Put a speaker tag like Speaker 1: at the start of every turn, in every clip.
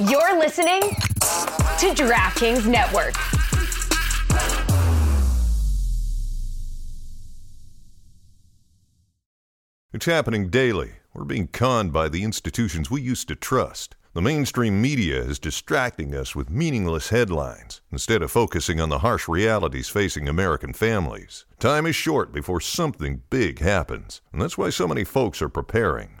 Speaker 1: You're listening to DraftKings Network.
Speaker 2: It's happening daily. We're being conned by the institutions we used to trust. The mainstream media is distracting us with meaningless headlines instead of focusing on the harsh realities facing American families. Time is short before something big happens, and that's why so many folks are preparing.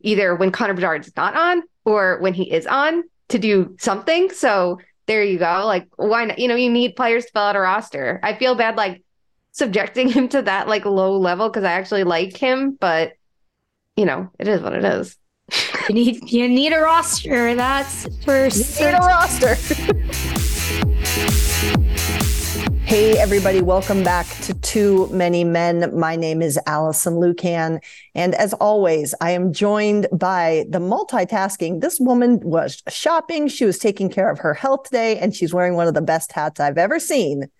Speaker 3: either when Connor Bedard's not on or when he is on to do something. So there you go. Like, why not? You know, you need players to fill out a roster. I feel bad like subjecting him to that like low level because I actually like him, but you know, it is what it is.
Speaker 4: you need you need a roster. That's for
Speaker 3: you need a roster.
Speaker 5: Hey, everybody, welcome back to Too Many Men. My name is Allison Lukan. And as always, I am joined by the multitasking. This woman was shopping, she was taking care of her health today, and she's wearing one of the best hats I've ever seen.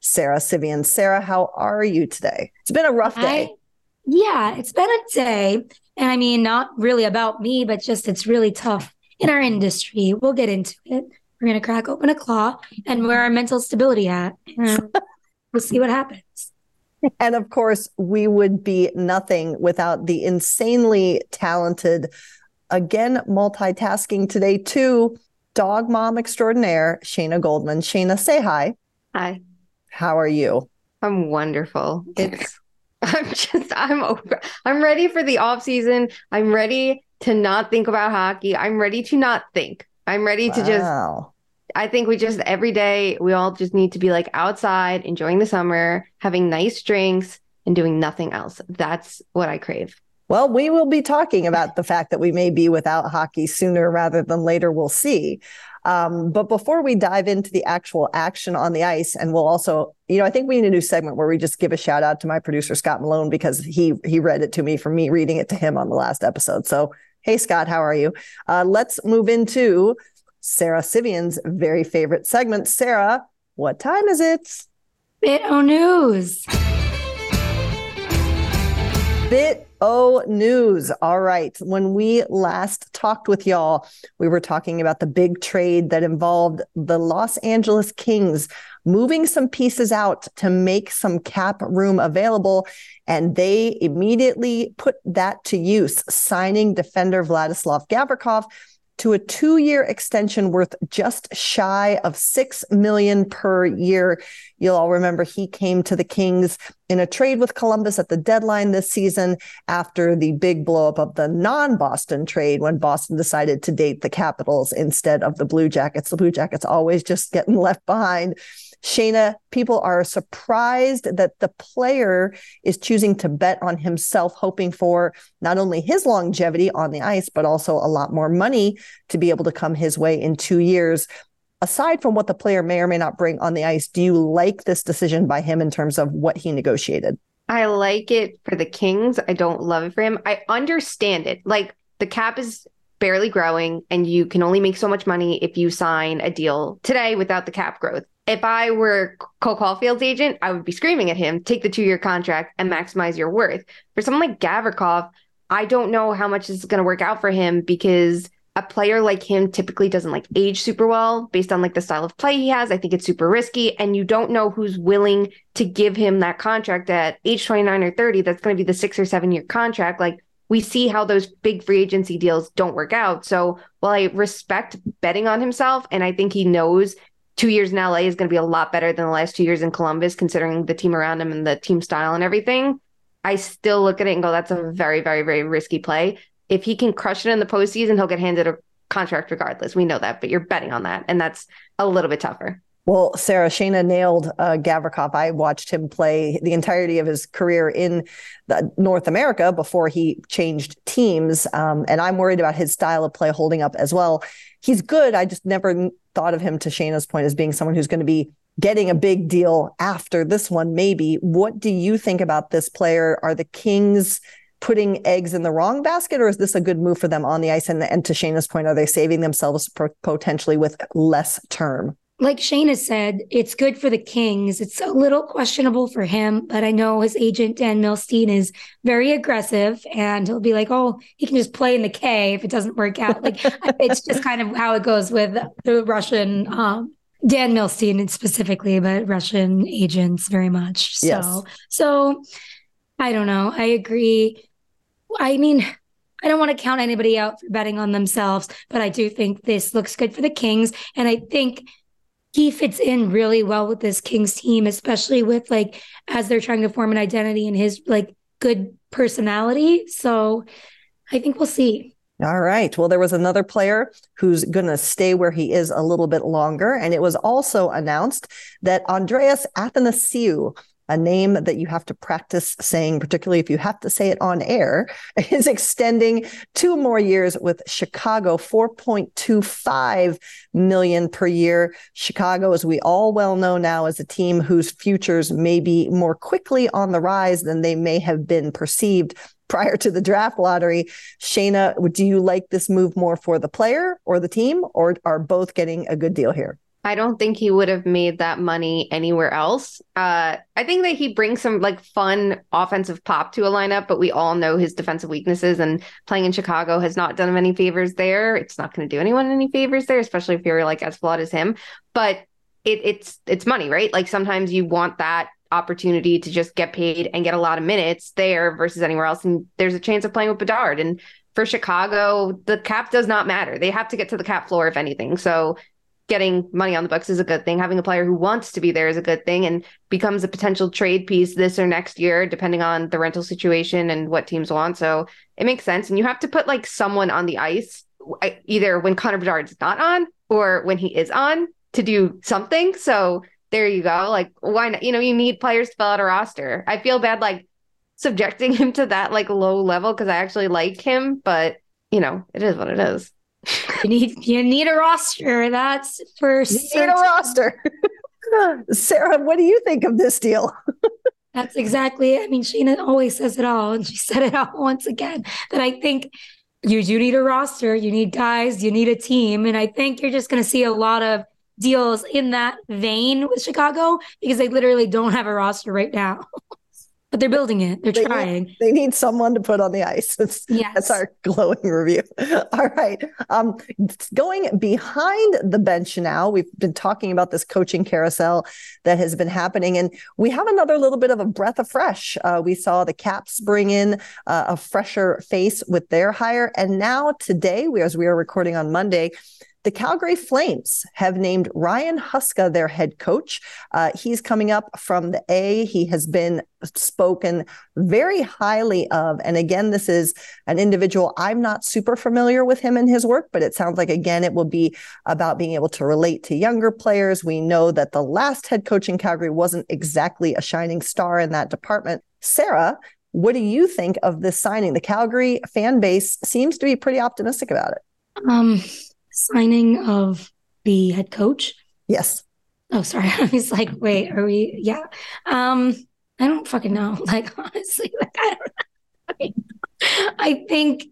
Speaker 5: Sarah Civian. Sarah, how are you today? It's been a rough day. I,
Speaker 4: yeah, it's been a day. And I mean, not really about me, but just it's really tough in our industry. We'll get into it. We're going to crack open a claw and wear our mental stability hat. We'll see what happens.
Speaker 5: And of course, we would be nothing without the insanely talented, again, multitasking today, too, dog mom extraordinaire, Shayna Goldman. Shayna, say hi.
Speaker 3: Hi.
Speaker 5: How are you?
Speaker 3: I'm wonderful. It's I'm just I'm over. I'm ready for the off season. I'm ready to not think about hockey. I'm ready to not think. I'm ready wow. to just I think we just every day we all just need to be like outside, enjoying the summer, having nice drinks and doing nothing else. That's what I crave.
Speaker 5: Well, we will be talking about the fact that we may be without hockey sooner rather than later. We'll see. Um, but before we dive into the actual action on the ice, and we'll also, you know, I think we need a new segment where we just give a shout out to my producer Scott Malone because he he read it to me from me reading it to him on the last episode. So Hey, Scott, how are you? Uh, let's move into Sarah Civian's very favorite segment. Sarah, what time is it?
Speaker 4: Bit O News.
Speaker 5: Bit O News. All right. When we last talked with y'all, we were talking about the big trade that involved the Los Angeles Kings moving some pieces out to make some cap room available. And they immediately put that to use, signing defender Vladislav Gavrikov to a two-year extension worth just shy of 6 million per year. You'll all remember he came to the Kings in a trade with Columbus at the deadline this season after the big blowup of the non-Boston trade when Boston decided to date the Capitals instead of the Blue Jackets. The Blue Jackets always just getting left behind. Shayna, people are surprised that the player is choosing to bet on himself, hoping for not only his longevity on the ice, but also a lot more money to be able to come his way in two years. Aside from what the player may or may not bring on the ice, do you like this decision by him in terms of what he negotiated?
Speaker 3: I like it for the Kings. I don't love it for him. I understand it. Like the cap is barely growing and you can only make so much money if you sign a deal today without the cap growth if I were Cole Caufield's agent, I would be screaming at him, take the two year contract and maximize your worth. For someone like Gavrikov, I don't know how much this is going to work out for him because a player like him typically doesn't like age super well based on like the style of play he has. I think it's super risky and you don't know who's willing to give him that contract at age 29 or 30 that's going to be the 6 or 7 year contract like we see how those big free agency deals don't work out. So while I respect betting on himself and I think he knows two years in LA is going to be a lot better than the last two years in Columbus, considering the team around him and the team style and everything. I still look at it and go, that's a very, very, very risky play. if he can crush it in the postseason, he'll get handed a contract regardless. We know that, but you're betting on that, and that's a little bit tougher.
Speaker 5: Well, Sarah, Shayna nailed uh, Gavrikov. I watched him play the entirety of his career in North America before he changed teams. Um, and I'm worried about his style of play holding up as well. He's good. I just never thought of him, to Shayna's point, as being someone who's going to be getting a big deal after this one, maybe. What do you think about this player? Are the Kings putting eggs in the wrong basket, or is this a good move for them on the ice? And, and to Shayna's point, are they saving themselves potentially with less term?
Speaker 4: Like Shayna said, it's good for the Kings. It's a little questionable for him, but I know his agent, Dan Milstein, is very aggressive and he'll be like, oh, he can just play in the K if it doesn't work out. Like it's just kind of how it goes with the Russian um, Dan Milstein specifically, but Russian agents very much. So, yes. so I don't know. I agree. I mean, I don't want to count anybody out for betting on themselves, but I do think this looks good for the Kings. And I think he fits in really well with this Kings team, especially with like as they're trying to form an identity and his like good personality. So I think we'll see.
Speaker 5: All right. Well, there was another player who's going to stay where he is a little bit longer. And it was also announced that Andreas Athanasiou a name that you have to practice saying, particularly if you have to say it on air, is extending two more years with Chicago, 4.25 million per year. Chicago, as we all well know now, is a team whose futures may be more quickly on the rise than they may have been perceived prior to the draft lottery. Shayna, do you like this move more for the player or the team, or are both getting a good deal here?
Speaker 3: I don't think he would have made that money anywhere else. Uh, I think that he brings some like fun offensive pop to a lineup, but we all know his defensive weaknesses, and playing in Chicago has not done him any favors there. It's not going to do anyone any favors there, especially if you're like as flawed as him. But it, it's it's money, right? Like sometimes you want that opportunity to just get paid and get a lot of minutes there versus anywhere else, and there's a chance of playing with Bedard and for Chicago, the cap does not matter. They have to get to the cap floor, if anything. So getting money on the books is a good thing. Having a player who wants to be there is a good thing and becomes a potential trade piece this or next year, depending on the rental situation and what teams want. So it makes sense. And you have to put like someone on the ice, either when Connor Bedard's not on or when he is on to do something. So there you go. Like, why not? You know, you need players to fill out a roster. I feel bad like subjecting him to that like low level because I actually like him, but you know, it is what it is
Speaker 4: you need you need a roster. That's for
Speaker 5: you need a roster. Sarah, what do you think of this deal?
Speaker 4: That's exactly. I mean, Shayna always says it all, and she said it all once again. That I think you do need a roster, you need guys, you need a team, and I think you're just going to see a lot of deals in that vein with Chicago because they literally don't have a roster right now. But they're building it. They're
Speaker 5: they
Speaker 4: trying.
Speaker 5: Need, they need someone to put on the ice. That's, yes. that's our glowing review. All right. Um, going behind the bench now, we've been talking about this coaching carousel that has been happening, and we have another little bit of a breath of fresh. Uh, we saw the Caps bring in uh, a fresher face with their hire, and now today, we, as we are recording on Monday, the Calgary Flames have named Ryan Huska their head coach. Uh, he's coming up from the A. He has been spoken very highly of. And again, this is an individual I'm not super familiar with him and his work, but it sounds like, again, it will be about being able to relate to younger players. We know that the last head coach in Calgary wasn't exactly a shining star in that department. Sarah, what do you think of this signing? The Calgary fan base seems to be pretty optimistic about it.
Speaker 4: Um, signing of the head coach.
Speaker 5: Yes.
Speaker 4: Oh, sorry. I was like, wait, are we? Yeah. Um, I don't fucking know. Like, honestly, like, I don't know. I think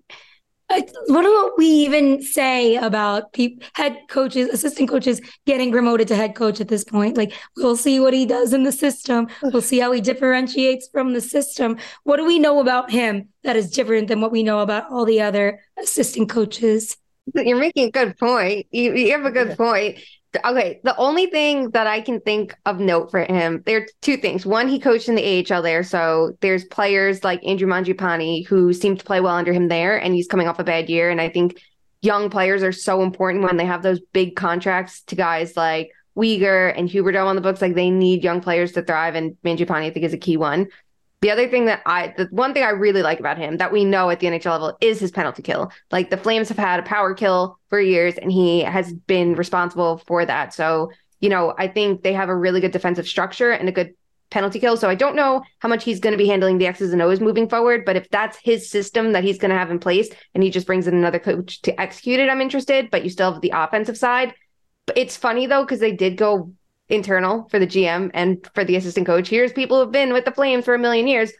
Speaker 4: what do we even say about pe- head coaches, assistant coaches getting promoted to head coach at this point? Like, we'll see what he does in the system. We'll see how he differentiates from the system. What do we know about him that is different than what we know about all the other assistant coaches?
Speaker 3: You're making a good point. You, you have a good point. Okay, the only thing that I can think of note for him, there are two things. One, he coached in the AHL there, so there's players like Andrew Mangiapane who seem to play well under him there, and he's coming off a bad year. And I think young players are so important when they have those big contracts to guys like Weegar and Huberdeau on the books. Like they need young players to thrive, and Mangiapane I think is a key one. The other thing that I, the one thing I really like about him that we know at the NHL level is his penalty kill. Like the Flames have had a power kill for years and he has been responsible for that. So, you know, I think they have a really good defensive structure and a good penalty kill. So I don't know how much he's going to be handling the X's and O's moving forward, but if that's his system that he's going to have in place and he just brings in another coach to execute it, I'm interested, but you still have the offensive side. It's funny though, because they did go internal for the GM and for the assistant coach. Here's people who've been with the Flames for a million years,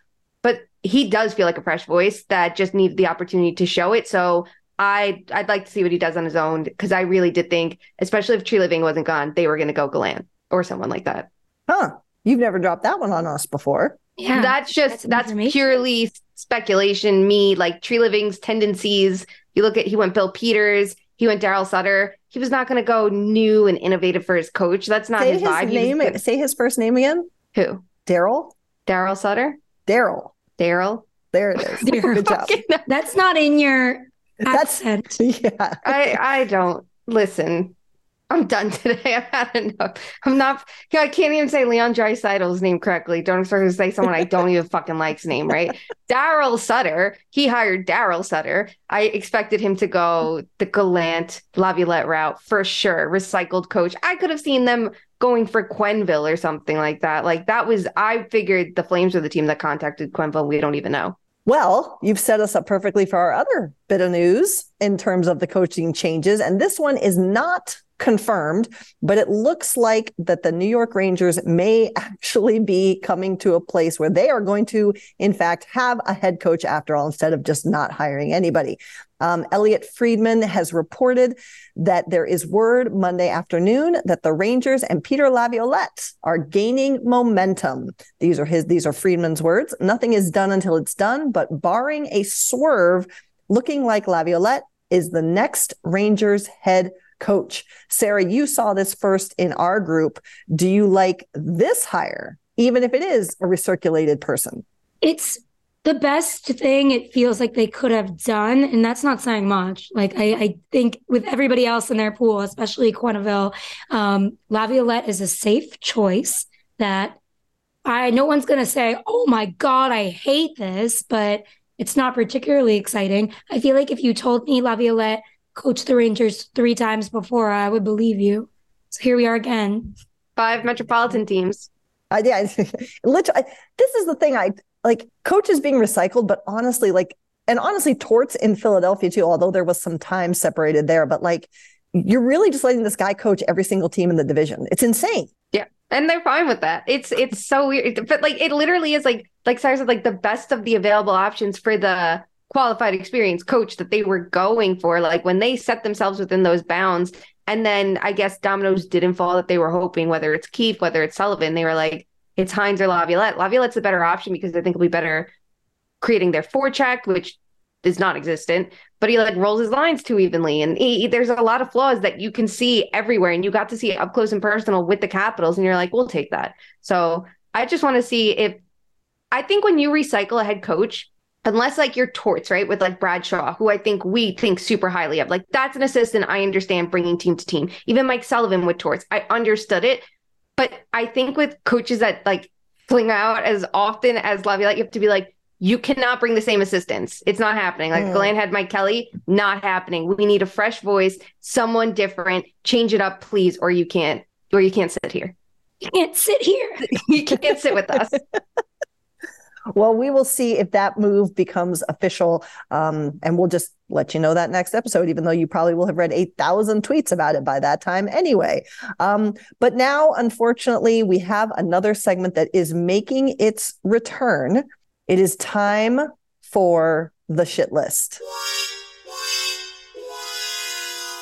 Speaker 3: but he does feel like a fresh voice that just needs the opportunity to show it. So I I'd like to see what he does on his own because I really did think, especially if Treliving wasn't gone, they were going to go Gallant or someone like that.
Speaker 5: Huh. You've never dropped that one on us before.
Speaker 3: Yeah. That's just that's, that's purely speculation, me like Treliving's tendencies. You look at he went Bill Peters, he went Daryl Sutter. He was not going to go new and innovative for his coach. That's not
Speaker 5: say
Speaker 3: his,
Speaker 5: his
Speaker 3: vibe.
Speaker 5: Name, say his first name again.
Speaker 3: Who?
Speaker 5: Daryl.
Speaker 3: Daryl Sutter.
Speaker 5: Daryl.
Speaker 3: Daryl.
Speaker 5: There it is. Good job.
Speaker 4: That's not in your accent.
Speaker 5: That's yeah.
Speaker 3: I I don't listen. I'm done today. I've had enough. I'm not. I can't even say Leon Draisaitl's name correctly. Don't expect to say someone I don't even fucking like's name, right? Daryl Sutter. He hired Daryl Sutter. I expected him to go the Gallant Laviolette route for sure. Recycled coach. I could have seen them going for Quenneville or something like that. Like that was. I figured the Flames were the team that contacted Quenneville. We don't even know.
Speaker 5: Well, you've set us up perfectly for our other bit of news in terms of the coaching changes. And this one is not confirmed, but it looks like that the New York Rangers may actually be coming to a place where they are going to, in fact, have a head coach after all, instead of just not hiring anybody. Um, Elliotte Friedman has reported that there is word Monday afternoon that the Rangers and Peter Laviolette are gaining momentum. These are his, these are Friedman's words. Nothing is done until it's done, but barring a swerve, looking like Laviolette is the next Rangers head coach. Sarah, you saw this first in our group. Do you like this hire, even if it is a recirculated person?
Speaker 4: It's the best thing it feels like they could have done. And that's not saying much. Like, I, I think with everybody else in their pool, especially Quenneville, um, Laviolette is a safe choice that I no one's going to say, oh my God, I hate this, but it's not particularly exciting. I feel like if you told me Laviolette coached the Rangers three times before, I would believe you. So here we are again.
Speaker 3: Five metropolitan teams.
Speaker 5: Uh, yeah, literally. This is the thing. I like coaches being recycled, but honestly, like, and honestly, Torts in Philadelphia too. Although there was some time separated there, but like, you're really just letting this guy coach every single team in the division. It's insane.
Speaker 3: Yeah, and they're fine with that. It's it's so weird, but like, it literally is like like Sarah said, like the best of the available options for the qualified experience coach that they were going for like when they set themselves within those bounds. And then i guess dominoes didn't fall that they were hoping whether it's keefe whether it's sullivan they were like it's hynes or laviolette. Laviolette's a better option because i think it'll be better creating their four forecheck which is non-existent. But he like rolls his lines too evenly. And he, there's a lot of flaws that you can see everywhere. And you got to see up close and personal with the capitals. And you're like we'll take that. So i just want to see if i think when you recycle a head coach unless like your torts, right? With like Brad Shaw, who I think we think super highly of. Like that's an assistant I understand bringing team to team. Even Mike Sullivan with torts, I understood it. But I think with coaches that like fling out as often as Laviolette, you have to be like, you cannot bring the same assistants. It's not happening. Like mm. Glenn had Mike Kelly, not happening. We need a fresh voice, someone different. Change it up, please, or you can't, or you can't sit here.
Speaker 4: You can't sit here.
Speaker 3: you can't sit with us.
Speaker 5: Well, we will see if that move becomes official. Um, and we'll just let you know that next episode, even though you probably will have read 8,000 tweets about it by that time anyway. Um, but now, unfortunately, we have another segment that is making its return. It is time for the shit list.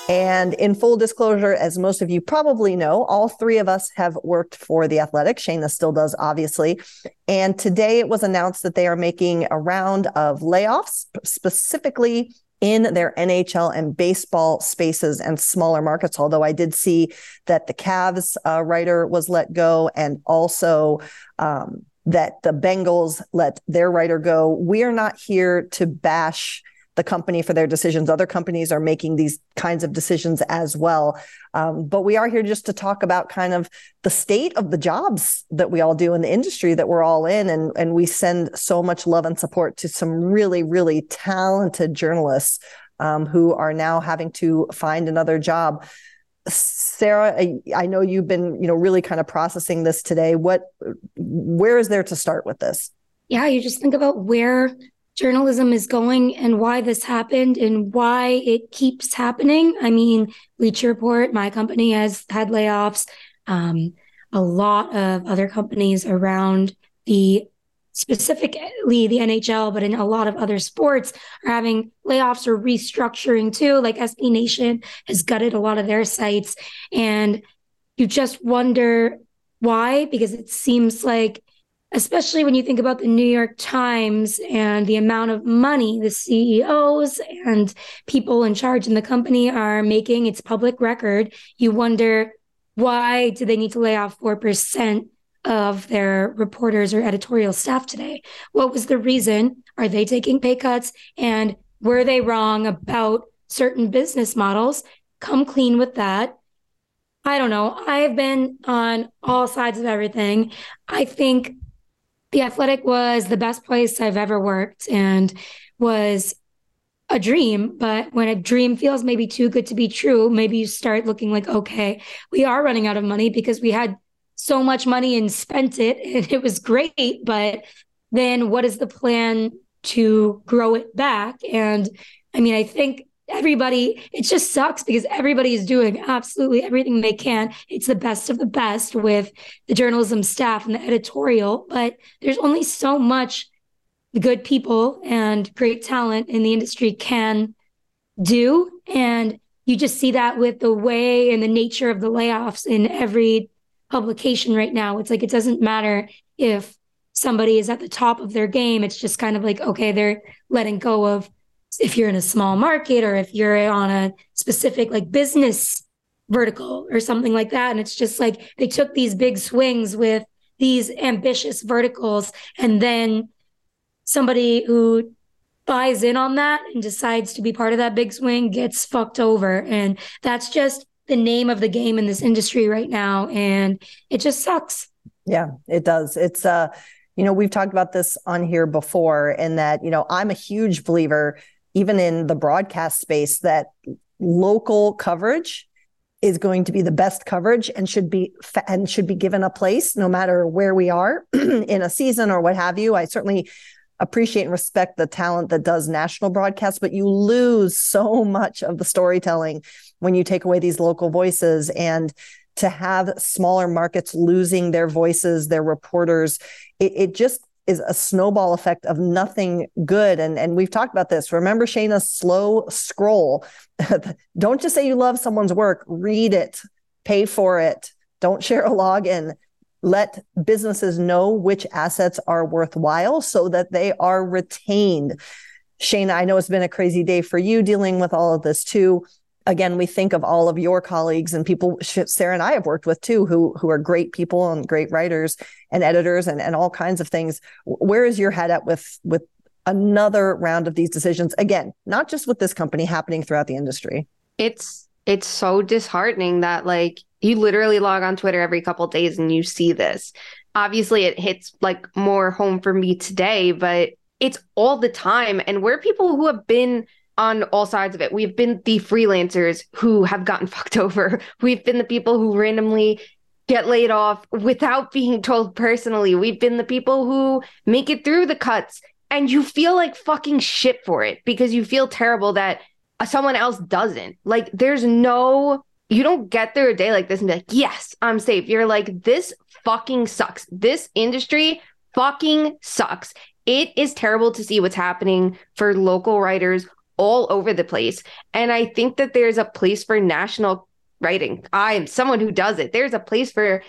Speaker 5: And in full disclosure, as most of you probably know, all three of us have worked for the Athletic. Shayna still does, obviously. And today it was announced that they are making a round of layoffs, specifically in their NHL and baseball spaces and smaller markets. Although I did see that the Cavs uh, writer was let go and also um, that the Bengals let their writer go. We are not here to bash the company for their decisions. Other companies are making these kinds of decisions as well. Um, but we are here just to talk about kind of the state of the jobs that we all do in the industry that we're all in. And, and we send so much love and support to some really, really talented journalists um, who are now having to find another job. Sarah, I, I, know you've been, you know, really kind of processing this today. What, where is there to start with this?
Speaker 4: Yeah, you just think about where journalism is going and why this happened and why it keeps happening. I mean, Bleacher Report, my company has had layoffs. Um, a lot of other companies around the specifically the NHL, but in a lot of other sports are having layoffs or restructuring too. Like SB Nation has gutted a lot of their sites. And you just wonder why, because it seems like especially when you think about the New York Times and the amount of money the CEOs and people in charge in the company are making, it's public record. You wonder why do they need to lay off 4% of their reporters or editorial staff today? What was the reason? Are they taking pay cuts? And were they wrong about certain business models? Come clean with that. I don't know. I've been on all sides of everything. I think the Athletic was the best place I've ever worked and was a dream. But when a dream feels maybe too good to be true, maybe you start looking like, okay, we are running out of money because we had so much money and spent it and it was great. But then what is the plan to grow it back? And I mean, I think everybody it just sucks because everybody is doing absolutely everything they can. It's the best of the best with the journalism staff and the editorial but there's only so much good people and great talent in the industry can do. And you just see that with the way and the nature of the layoffs in every publication right now. It's like it doesn't matter if somebody is at the top of their game. It's just kind of like okay they're letting go of if you're in a small market or if you're on a specific like business vertical or something like that. And it's just like they took these big swings with these ambitious verticals. And then somebody who buys in on that and decides to be part of that big swing gets fucked over. And that's just the name of the game in this industry right now. And it just sucks.
Speaker 5: Yeah it does. It's uh you know we've talked about this on here before and that you know i'm a huge believer even in the broadcast space, that local coverage is going to be the best coverage and should be and should be given a place no matter where we are in a season or what have you. I certainly appreciate and respect the talent that does national broadcasts, but you lose so much of the storytelling when you take away these local voices and to have smaller markets losing their voices, their reporters, it, it just is a snowball effect of nothing good. And, and we've talked about this. Remember Shayna's slow scroll. Don't just say you love someone's work, read it, pay for it. Don't share a login. Let businesses know which assets are worthwhile so that they are retained. Shayna, I know it's been a crazy day for you dealing with all of this too again, we think of all of your colleagues and people Sarah and I have worked with too, who who are great people and great writers and editors and, and all kinds of things. Where is your head at with with another round of these decisions? Again, not just with this company happening throughout the industry.
Speaker 3: It's it's so disheartening that like you literally log on Twitter every couple days and you see this. Obviously it hits like more home for me today, but it's all the time. And we're people who have been on all sides of it. We've been the freelancers who have gotten fucked over. We've been the people who randomly get laid off without being told personally. We've been the people who make it through the cuts and you feel like fucking shit for it because you feel terrible that uh, someone else doesn't. Like there's no you don't get through a day like this and be like, "Yes, I'm safe." You're like, "This fucking sucks. This industry fucking sucks." It is terrible to see what's happening for local writers all over the place. And I think that there's a place for national writing. I am someone who does it. There's a place for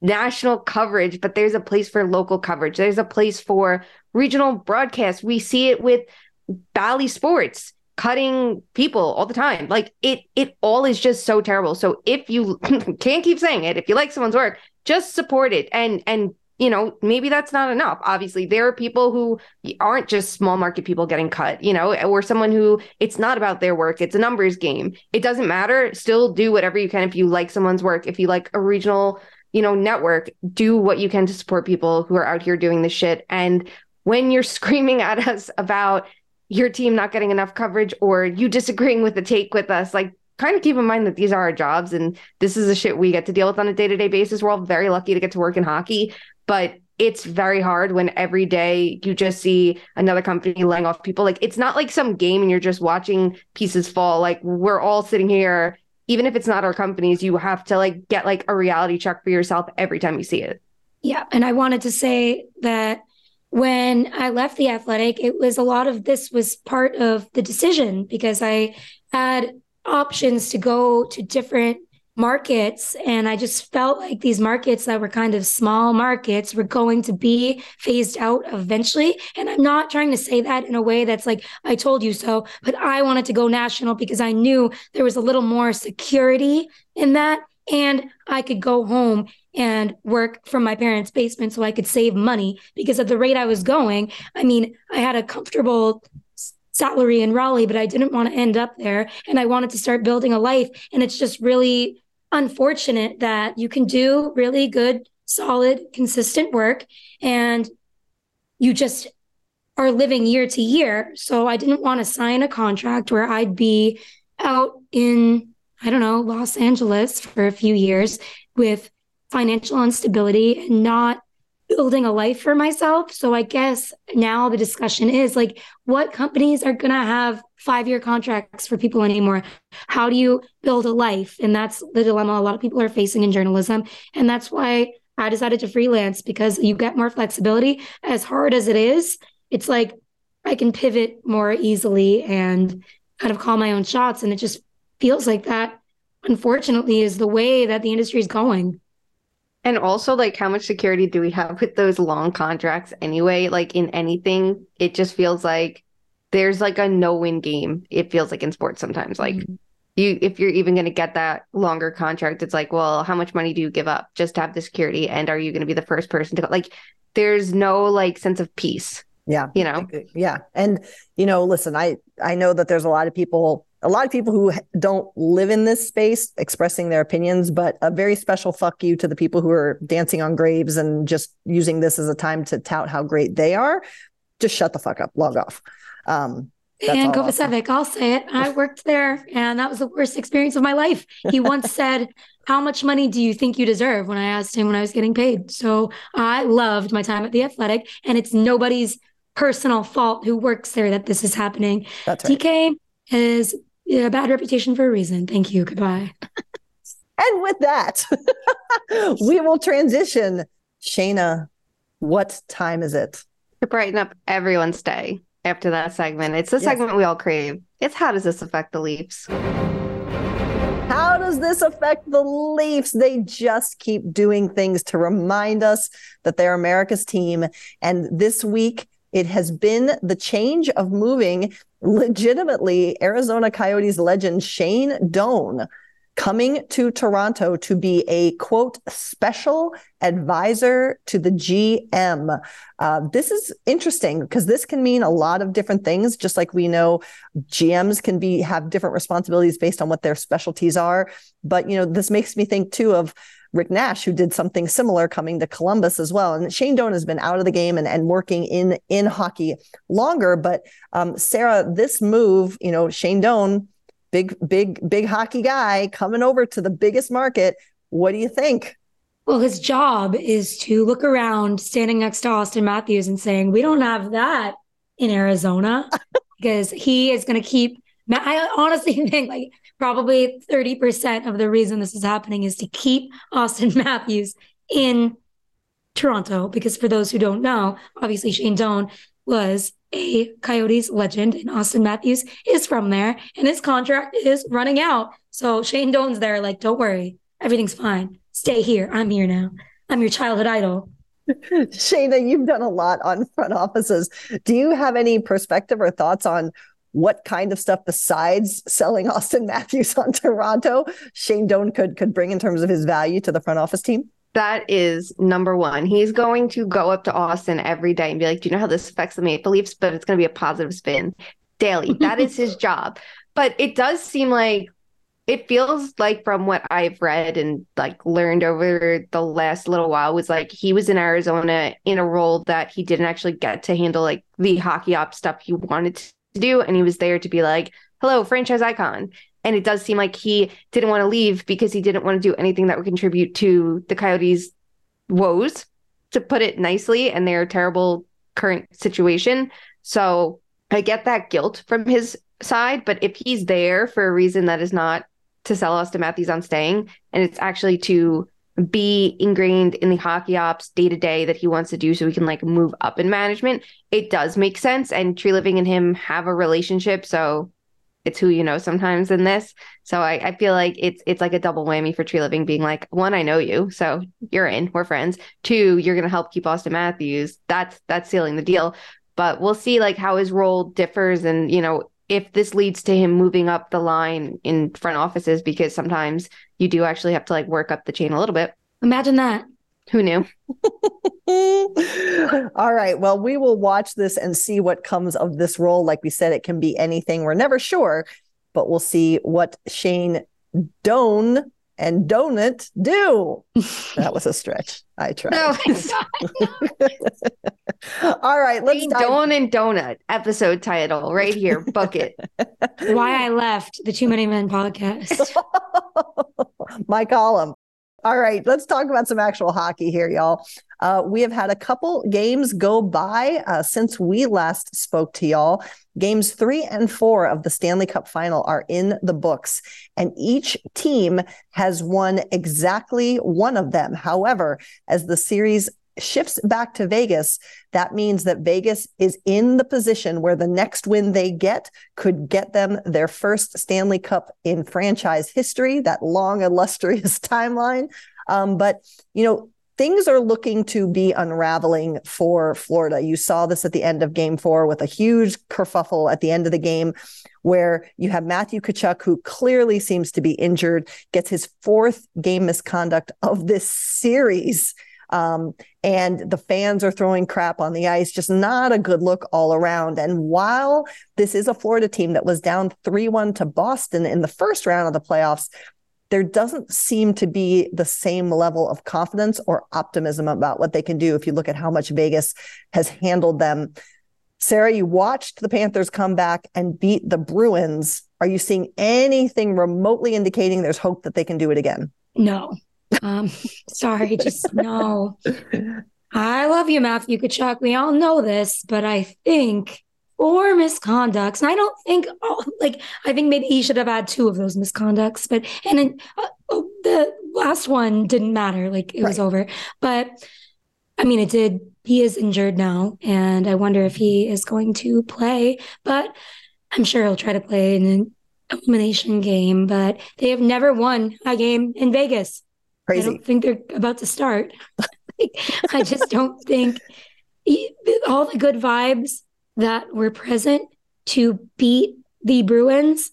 Speaker 3: national coverage, but there's a place for local coverage. There's a place for regional broadcast. We see it with Bally Sports cutting people all the time. Like it it all is just so terrible. So if you can't keep saying it, if you like someone's work, just support it and and you know, maybe that's not enough. Obviously, there are people who aren't just small market people getting cut, you know, or someone who it's not about their work, it's a numbers game. It doesn't matter. Still do whatever you can if you like someone's work. If you like a regional, you know, network, do what you can to support people who are out here doing this shit. And when you're screaming at us about your team not getting enough coverage or you disagreeing with the take with us, like kind of keep in mind that these are our jobs and this is the shit we get to deal with on a day-to-day basis. We're all very lucky to get to work in hockey, but it's very hard when every day you just see another company laying off people. Like it's not like some game and you're just watching pieces fall. Like we're all sitting here, even if it's not our companies, you have to like get like a reality check for yourself every time you see it.
Speaker 4: Yeah. And I wanted to say that when I left the athletic, it was a lot of this was part of the decision because I had options to go to different markets. And I just felt like these markets that were kind of small markets were going to be phased out eventually. And I'm not trying to say that in a way that's like, I told you so, but I wanted to go national because I knew there was a little more security in that. And I could go home and work from my parents' basement so I could save money because at the rate I was going, I mean, I had a comfortable salary in Raleigh, but I didn't want to end up there. And I wanted to start building a life. And it's just really unfortunate that you can do really good, solid, consistent work and you just are living year to year. So I didn't want to sign a contract where I'd be out in, I don't know, Los Angeles for a few years with financial instability and not building a life for myself. So I guess now the discussion is like, what companies are going to have five year contracts for people anymore? How do you build a life? And that's the dilemma a lot of people are facing in journalism. And that's why I decided to freelance because you get more flexibility. As hard as it is, it's like I can pivot more easily and kind of call my own shots. And it just feels like that, unfortunately, is the way that the industry is going.
Speaker 3: And also, like, how much security do we have with those long contracts anyway? Like, in anything, it just feels like there's like a no win game. It feels like in sports sometimes. Like, mm-hmm. you, if you're even going to get that longer contract, it's like, well, how much money do you give up just to have the security? And are you going to be the first person to go? Like, there's no like sense of peace.
Speaker 5: Yeah.
Speaker 3: You know?
Speaker 5: Yeah. And, you know, listen, I, I know that there's a lot of people a lot of people who don't live in this space expressing their opinions, but a very special fuck you to the people who are dancing on graves and just using this as a time to tout how great they are. Just shut the fuck up, log off. Um,
Speaker 4: and Kovacevic, I'll say it. I worked there, and that was the worst experience of my life. He once said, "How much money do you think you deserve?" When I asked him when I was getting paid. So I loved my time at the Athletic, and it's nobody's personal fault who works there that this is happening. That's right. DK is yeah, bad reputation for a reason. Thank you. Goodbye.
Speaker 5: and with that, we will transition. Shayna, what time is it?
Speaker 3: To brighten up everyone's day after that segment. It's the yes. segment we all crave. It's how does this affect the Leafs?
Speaker 5: How does this affect the Leafs? They just keep doing things to remind us that they're America's team. And this week, it has been the change of moving legitimately Arizona Coyotes legend Shane Doan coming to Toronto to be a quote special advisor to the GM. Uh, this is interesting because this can mean a lot of different things. Just like we know, GMs can be have different responsibilities based on what their specialties are. But you know, this makes me think too of Rick Nash, who did something similar coming to Columbus as well. And Shane Doan has been out of the game and, and working in in hockey longer. But um, Sarah, this move, you know, Shane Doan, big, big, big hockey guy coming over to the biggest market. What do you think?
Speaker 4: Well, his job is to look around standing next to Auston Matthews and saying, We don't have that in Arizona because he is going to keep. I honestly think like probably 30% of the reason this is happening is to keep Auston Matthews in Toronto. Because for those who don't know, obviously Shane Doan was a Coyotes legend, and Auston Matthews is from there, and his contract is running out. So Shane Doan's there, like, don't worry, everything's fine. Stay here. I'm here now. I'm your childhood idol.
Speaker 5: Shayna, you've done a lot on front offices. Do you have any perspective or thoughts on what kind of stuff besides selling Auston Matthews on Toronto Shane Doan could could bring in terms of his value to the front office team?
Speaker 3: That is number one. He's going to go up to Auston every day and be like, Do you know how this affects the Maple Leafs? But it's going to be a positive spin daily. That is his job. But it does seem like it feels like from what I've read and like learned over the last little while was like he was in Arizona in a role that he didn't actually get to handle like the hockey op stuff he wanted to do. And he was there to be like, hello, franchise icon. And it does seem like he didn't want to leave because he didn't want to do anything that would contribute to the Coyotes' woes, to put it nicely, and their terrible current situation. So I get that guilt from his side, but if he's there for a reason that is not to sell Auston Matthews on staying, and it's actually to be ingrained in the hockey ops day to day that he wants to do so he can like move up in management, it does make sense. And Treliving and him have a relationship. So it's who you know sometimes in this. So I, I feel like it's it's like a double whammy for Treliving being like, one, I know you, so you're in, we're friends. Two, you're gonna help keep Auston Matthews. That's that's sealing the deal. But we'll see like how his role differs and you know if this leads to him moving up the line in front offices because sometimes you do actually have to like work up the chain a little bit.
Speaker 4: Imagine that.
Speaker 3: Who knew?
Speaker 5: All right. Well, we will watch this and see what comes of this role. Like we said, it can be anything. We're never sure, but we'll see what Shane Doan and Donut do. That was a stretch. I tried.
Speaker 3: No,
Speaker 5: All right, let's
Speaker 3: Shane
Speaker 5: dive-
Speaker 3: Doan and Donut episode title right here. Bucket.
Speaker 4: Why I left the Too Many Men podcast.
Speaker 5: my column. All right, let's talk about some actual hockey here, y'all. Uh, we have had a couple games go by uh, since we last spoke to y'all. Games three and four of the Stanley Cup final are in the books, and each team has won exactly one of them. However, as the series shifts back to Vegas, that means that Vegas is in the position where the next win they get could get them their first Stanley Cup in franchise history, that long, illustrious timeline. Um, but, you know, things are looking to be unraveling for Florida. You saw this at the end of game four with a huge kerfuffle at the end of the game where you have Matthew Tkachuk, who clearly seems to be injured, gets his fourth game misconduct of this series. Um, and the fans are throwing crap on the ice, just not a good look all around. And while this is a Florida team that was down 3 1 to Boston in the first round of the playoffs, there doesn't seem to be the same level of confidence or optimism about what they can do if you look at how much Vegas has handled them. Sarah, you watched the Panthers come back and beat the Bruins. Are you seeing anything remotely indicating there's hope that they can do it again?
Speaker 4: No. Um, sorry, just no. I love you, Matthew Tkachuk. We all know this, but I think four misconducts, and I don't think oh, like I think maybe he should have had two of those misconducts, but and then, uh, oh, the last one didn't matter, like it was over. But I mean, it did. He is injured now, and I wonder if he is going to play. But I'm sure he'll try to play in an elimination game. But they have never won a game in Vegas.
Speaker 5: Crazy.
Speaker 4: I don't think they're about to start. Like, I just don't think e- all the good vibes that were present to beat the Bruins,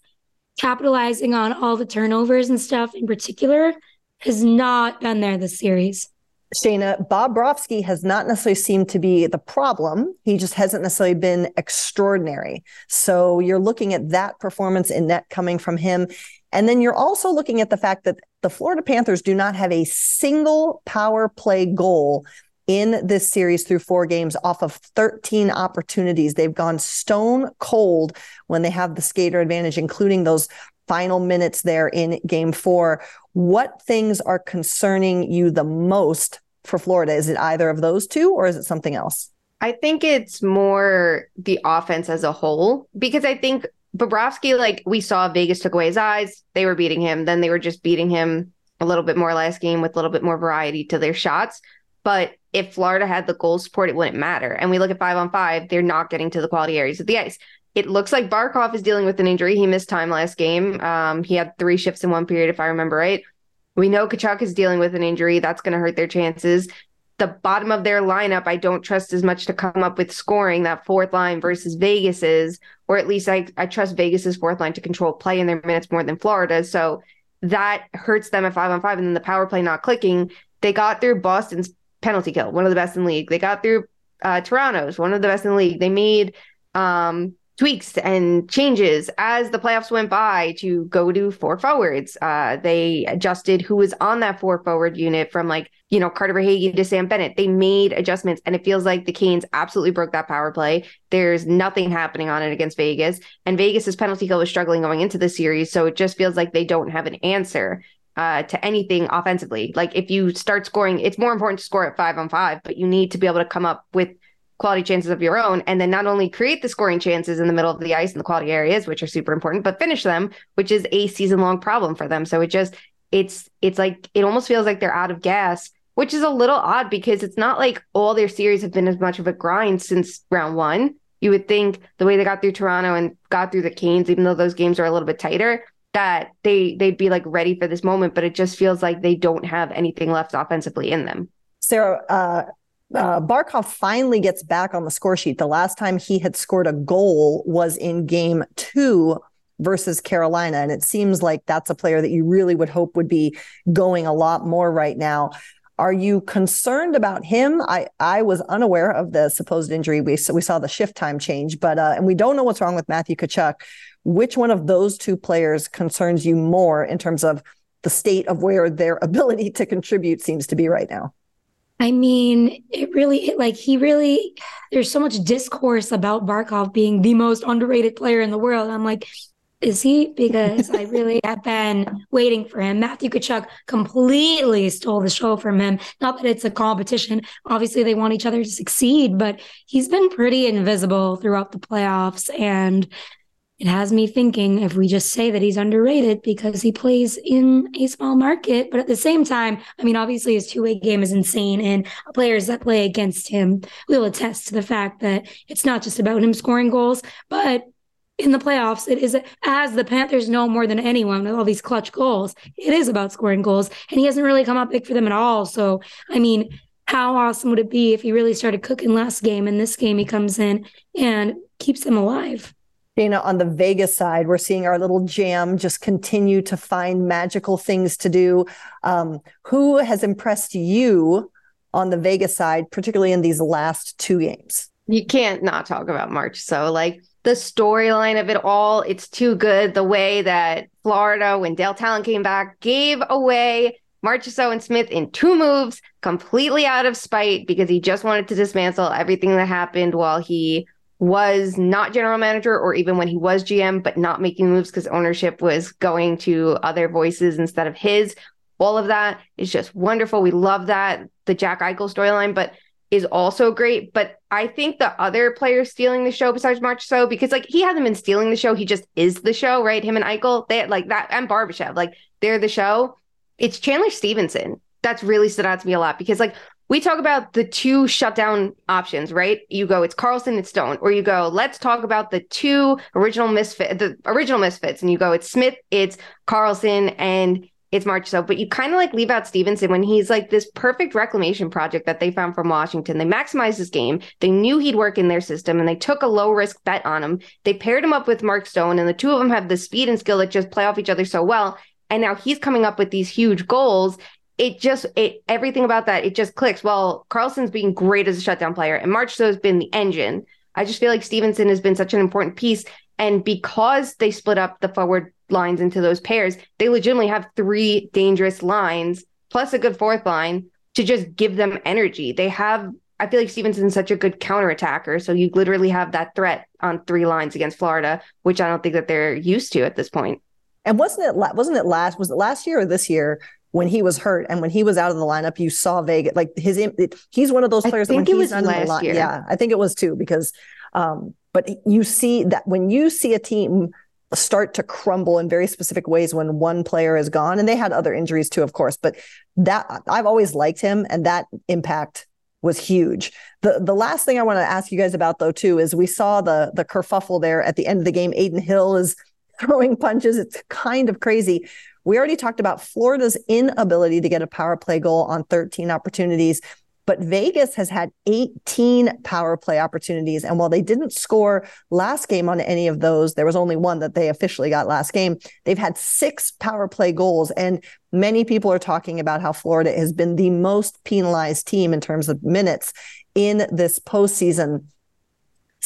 Speaker 4: capitalizing on all the turnovers and stuff in particular, has not been there this series.
Speaker 5: Shayna, Bobrovsky has not necessarily seemed to be the problem. He just hasn't necessarily been extraordinary. So you're looking at that performance in net coming from him. And then you're also looking at the fact that the Florida Panthers do not have a single power play goal in this series through four games off of 13 opportunities. They've gone stone cold when they have the skater advantage, including those final minutes there in game four. What things are concerning you the most for Florida? Is it either of those two or is it something else?
Speaker 3: I think it's more the offense as a whole because I think Bobrovsky, like we saw Vegas took away his eyes. They were beating him. Then they were just beating him a little bit more last game with a little bit more variety to their shots. But if Florida had the goal support, it wouldn't matter. And we look at five on five, they're not getting to the quality areas of the ice. It looks like Barkov is dealing with an injury. He missed time last game. Um, he had three shifts in one period, if I remember right. We know Tkachuk is dealing with an injury. That's going to hurt their chances the bottom of their lineup, I don't trust as much to come up with scoring that fourth line versus Vegas's, or at least I, I trust Vegas's fourth line to control play in their minutes more than Florida's. So that hurts them at five on five. And then the power play not clicking, They got through Boston's penalty kill, one of the best in the league. They got through uh, Toronto's, one of the best in the league. They made um, tweaks and changes as the playoffs went by to go to four forwards. Uh, they adjusted who was on that four forward unit from like, you know, Carter Verhaeghe to Sam Bennett. They made adjustments and it feels like the Canes absolutely broke that power play. There's nothing happening on it against Vegas. And Vegas's penalty kill was struggling going into the series. So it just feels like they don't have an answer. Uh, to anything offensively. Like if you start scoring, it's more important to score at five on five, but you need to be able to come up with quality chances of your own and then not only create the scoring chances in the middle of the ice and the quality areas which are super important but finish them which is a season long problem for them so it just it's it's like it almost feels like they're out of gas which is a little odd because it's not like all their series have been as much of a grind since round 1 you would think the way they got through Toronto and got through the Canes even though those games are a little bit tighter that they they'd be like ready for this moment but it just feels like they don't have anything left offensively in them
Speaker 5: Sarah, uh, uh, Barkov finally gets back on the score sheet. The last time he had scored a goal was in game two versus Carolina. And it seems like that's a player that you really would hope would be going a lot more right now. Are you concerned about him? I, I was unaware of the supposed injury. We, we saw the shift time change, but uh, and we don't know what's wrong with Matthew Tkachuk. Which one of those two players concerns you more in terms of the state of where their ability to contribute seems to be right now?
Speaker 4: I mean, it really, it, like, he really, there's so much discourse about Barkov being the most underrated player in the world. I'm like, is he? Because I really have been waiting for him. Matthew Tkachuk completely stole the show from him. Not that it's a competition. Obviously, they want each other to succeed, but he's been pretty invisible throughout the playoffs. And it has me thinking if we just say that he's underrated because he plays in a small market, but at the same time, I mean, obviously his two way game is insane, and players that play against him will attest to the fact that it's not just about him scoring goals, but in the playoffs, it is as the Panthers know more than anyone with all these clutch goals. It is about scoring goals, and he hasn't really come up big for them at all. So, I mean, how awesome would it be if he really started cooking last game and this game he comes in and keeps them alive?
Speaker 5: Dana, on the Vegas side, we're seeing our little jam just continue to find magical things to do. Um, who has impressed you on the Vegas side, particularly in these last two games?
Speaker 3: You can't not talk about Marchessault like the storyline of it all, it's too good. The way that Florida, when Dale Tallon came back, gave away Marchessault and Smith in two moves, completely out of spite because he just wanted to dismantle everything that happened while he was not general manager or even when he was GM, but not making moves because ownership was going to other voices instead of his. All of that is just wonderful. We love that. The Jack Eichel storyline, but is also great. But I think the other players stealing the show besides Marchessault because like he hasn't been stealing the show, he just is the show, right? Him and Eichel, they like that and Barbashev, like they're the show. It's Chandler Stephenson That's really stood out to me a lot because like we talk about the two shutdown options, right? You go, it's Karlsson, it's Stone, or you go, let's talk about the two original misfit, the original misfits, and you go, it's Smith, it's Karlsson, and it's Marchessault. But you kind of like leave out Stephenson when he's like this perfect reclamation project that they found from Washington. They maximized his game. They knew he'd work in their system, and they took a low risk bet on him. They paired him up with Mark Stone, and the two of them have the speed and skill that just play off each other so well. And now he's coming up with these huge goals it just it everything about that it just clicks. Well, Karlsson's being great as a shutdown player, and Marchessault has been the engine. I just feel like Stephenson has been such an important piece, and because they split up the forward lines into those pairs, they legitimately have three dangerous lines plus a good fourth line to just give them energy. They have. I feel like Stephenson's such a good counterattacker, so you literally have that threat on three lines against Florida, which I don't think that they're used to at this point.
Speaker 5: And wasn't it wasn't it last was it last year or this year when he was hurt and when he was out of the lineup, you saw Vegas like his. He's one of those players.
Speaker 3: I think
Speaker 5: that
Speaker 3: when it was last
Speaker 5: year. Yeah, I think it was too because. Um, but you see that when you see a team start to crumble in very specific ways when one player is gone, and they had other injuries too, of course. But that I've always liked him, and that impact was huge. The the last thing I want to ask you guys about though too is we saw the the kerfuffle there at the end of the game. Adin Hill is throwing punches. It's kind of crazy. We already talked about Florida's inability to get a power play goal on 13 opportunities. But Vegas has had 18 power play opportunities. And while they didn't score last game on any of those, there was only one that they officially got last game. They've had six power play goals. And many people are talking about how Florida has been the most penalized team in terms of minutes in this postseason.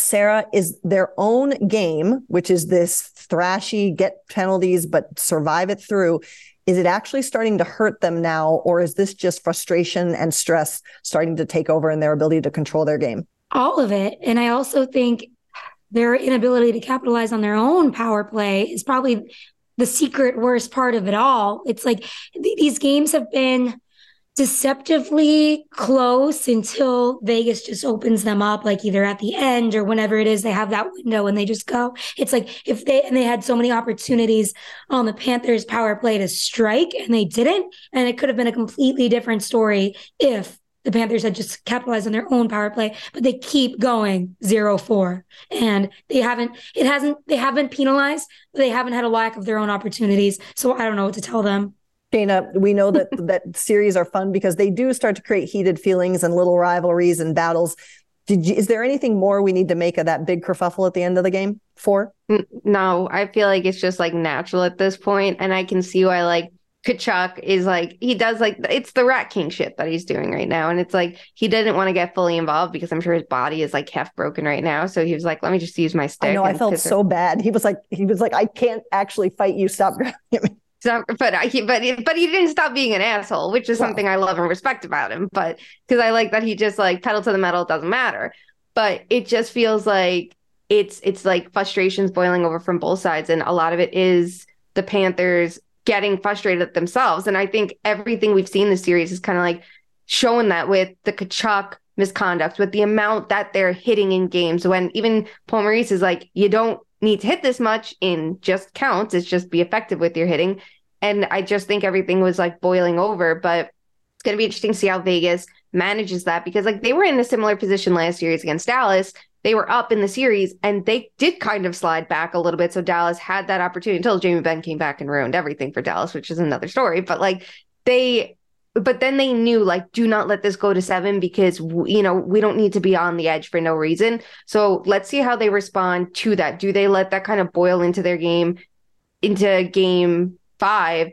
Speaker 5: Sarah, is their own game, which is this thrashy, get penalties, but survive it through. Is it actually starting to hurt them now, or is this just frustration and stress starting to take over in their ability to control their game?
Speaker 4: All of it. And I also think their inability to capitalize on their own power play is probably the secret worst part of it all. It's like th- these games have been deceptively close until Vegas just opens them up, like either at the end or whenever it is they have that window and they just go. It's like if they and they had so many opportunities on the Panthers power play to strike and they didn't. And it could have been a completely different story if the Panthers had just capitalized on their own power play, but they keep going zero four. And they haven't, it hasn't, they haven't penalized, but they haven't had a lack of their own opportunities. So I don't know what to tell them.
Speaker 5: Shayna, we know that that series are fun because they do start to create heated feelings and little rivalries and battles. Did you, is there anything more we need to make of that big kerfuffle at the end of the game? For
Speaker 3: no, I feel like it's just like natural at this point, and I can see why like Tkachuk is like he does like it's the Rat King shit that he's doing right now, and it's like he didn't want to get fully involved because I'm sure his body is like half broken right now. So he was like, "Let me just use my stick."
Speaker 5: I know. I felt so bad. He was like, he was like, "I can't actually fight you. Stop grabbing me."
Speaker 3: So, but I, but but he didn't stop being an asshole, which is something I love and respect about him. But because I like that he just like pedal to the metal, it doesn't matter. But it just feels like it's it's like frustrations boiling over from both sides, and a lot of it is the Panthers getting frustrated at themselves. And I think everything we've seen this series is kind of like showing that with the Tkachuk misconduct, with the amount that they're hitting in games. When even Paul Maurice is like, you don't need to hit this much in just counts. It's just be effective with your hitting. And I just think everything was like boiling over. But it's going to be interesting to see how Vegas manages that because like they were in a similar position last series against Dallas. They were up in the series and they did kind of slide back a little bit. So Dallas had that opportunity until Jamie Benn came back and ruined everything for Dallas, which is another story. But like they but then they knew like do not let this go to seven because you know we don't need to be on the edge for no reason. So let's see how they respond to that. Do they let that kind of boil into their game into game five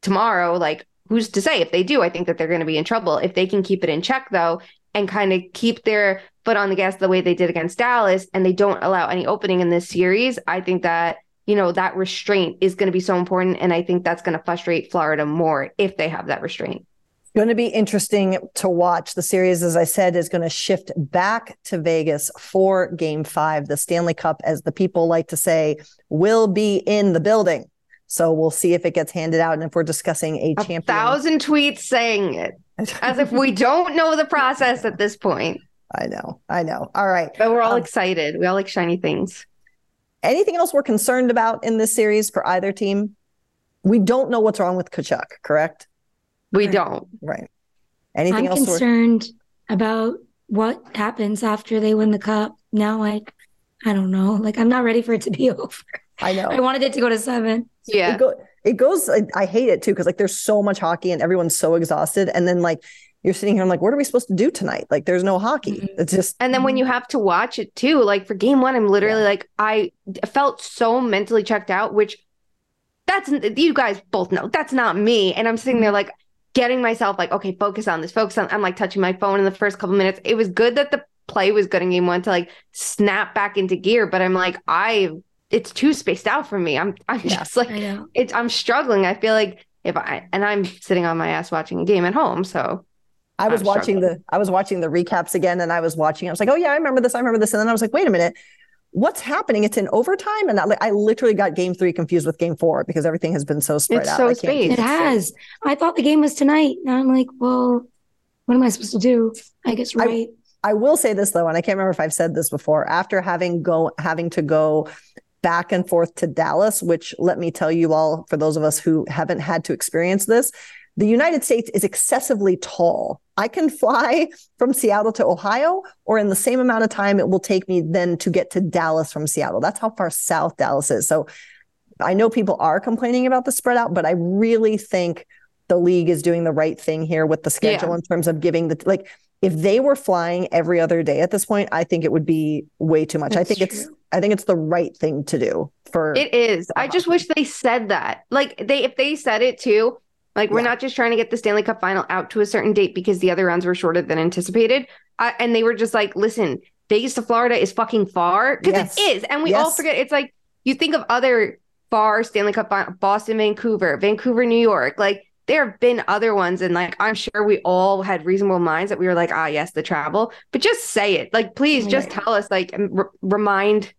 Speaker 3: tomorrow? Like who's to say? If they do i think that they're going to be in trouble. If they can keep it in check though and kind of keep their foot on the gas the way they did against dallas and they don't allow any opening in this series i think that you know that restraint is going to be so important and i think that's going to frustrate florida more if they have that restraint
Speaker 5: going to be interesting to watch. The series, as I said, is going to shift back to Vegas for game five. The Stanley Cup, as the people like to say, will be in the building. So we'll see if it gets handed out and if we're discussing a, a champion.
Speaker 3: thousand tweets saying it as if we don't know the process at this point.
Speaker 5: I know. I know. All right.
Speaker 3: But we're all um, excited. We all like shiny things.
Speaker 5: Anything else we're concerned about in this series for either team? We don't know what's wrong with Tkachuk, correct?
Speaker 3: We right. don't.
Speaker 5: Right. Anything
Speaker 4: I'm
Speaker 5: else?
Speaker 4: concerned about what happens after they win the cup. Now, like, I don't know. Like, I'm not ready for it to be over.
Speaker 5: I know.
Speaker 4: I wanted it to go to seven.
Speaker 3: Yeah.
Speaker 5: It, go, it goes, I, I hate it too, because like there's so much hockey and everyone's so exhausted. And then like you're sitting here, I'm like, what are we supposed to do tonight? Like there's no hockey. Mm-hmm. It's just.
Speaker 3: And then when you have to watch it too, like for game one, I'm literally yeah. like, I felt so mentally checked out, which that's, you guys both know that's not me. And I'm sitting there like, getting myself like, okay, focus on this, focus on. I'm like touching my phone in the first couple minutes. It was good that the play was good in game one to like snap back into gear, but I'm like, I it's too spaced out for me. I'm I'm yeah, just like it's I'm struggling. I feel like if I and I'm sitting on my ass watching a game at home, so
Speaker 5: I was I'm watching struggling. the I was watching the recaps again and I was watching. I was like, oh yeah, I remember this. I remember this. And then I was like, wait a minute what's happening? It's in overtime, and I, I, literally got game three confused with game four because everything has been so spread
Speaker 3: it's
Speaker 5: out.
Speaker 3: So spaced.
Speaker 4: It has. I thought the game was tonight. Now I'm like, well, what am I supposed to do? I guess right.
Speaker 5: I, I will say this though, and I can't remember if I've said this before. After having go having to go back and forth to Dallas, which let me tell you all, for those of us who haven't had to experience this, the United States is excessively tall. I can fly from Seattle to Ohio, or in the same amount of time it will take me then to get to Dallas from Seattle. That's how far south Dallas is. So I know people are complaining about the spread out, but I really think the league is doing the right thing here with the schedule yeah. in terms of giving the like if they were flying every other day at this point, I think it would be way too much. I
Speaker 4: That's
Speaker 5: think it's. I think it's the right thing to do for
Speaker 3: It is. I just wish they said that. Like they if they said it too, like we're
Speaker 5: Yeah.
Speaker 3: not just trying to get the Stanley Cup final out to a certain date because the other rounds were shorter than anticipated. I, and they were just like, listen, Vegas to Florida is fucking far because
Speaker 5: Yes.
Speaker 3: it is. And we all forget it's like you think of other far Stanley Cup fin- Boston, Vancouver, Vancouver, New York. Like there have been other ones and like I'm sure we all had reasonable minds that we were like, ah yes, the travel. But just say it. Like please just
Speaker 5: Right.
Speaker 3: tell us like remind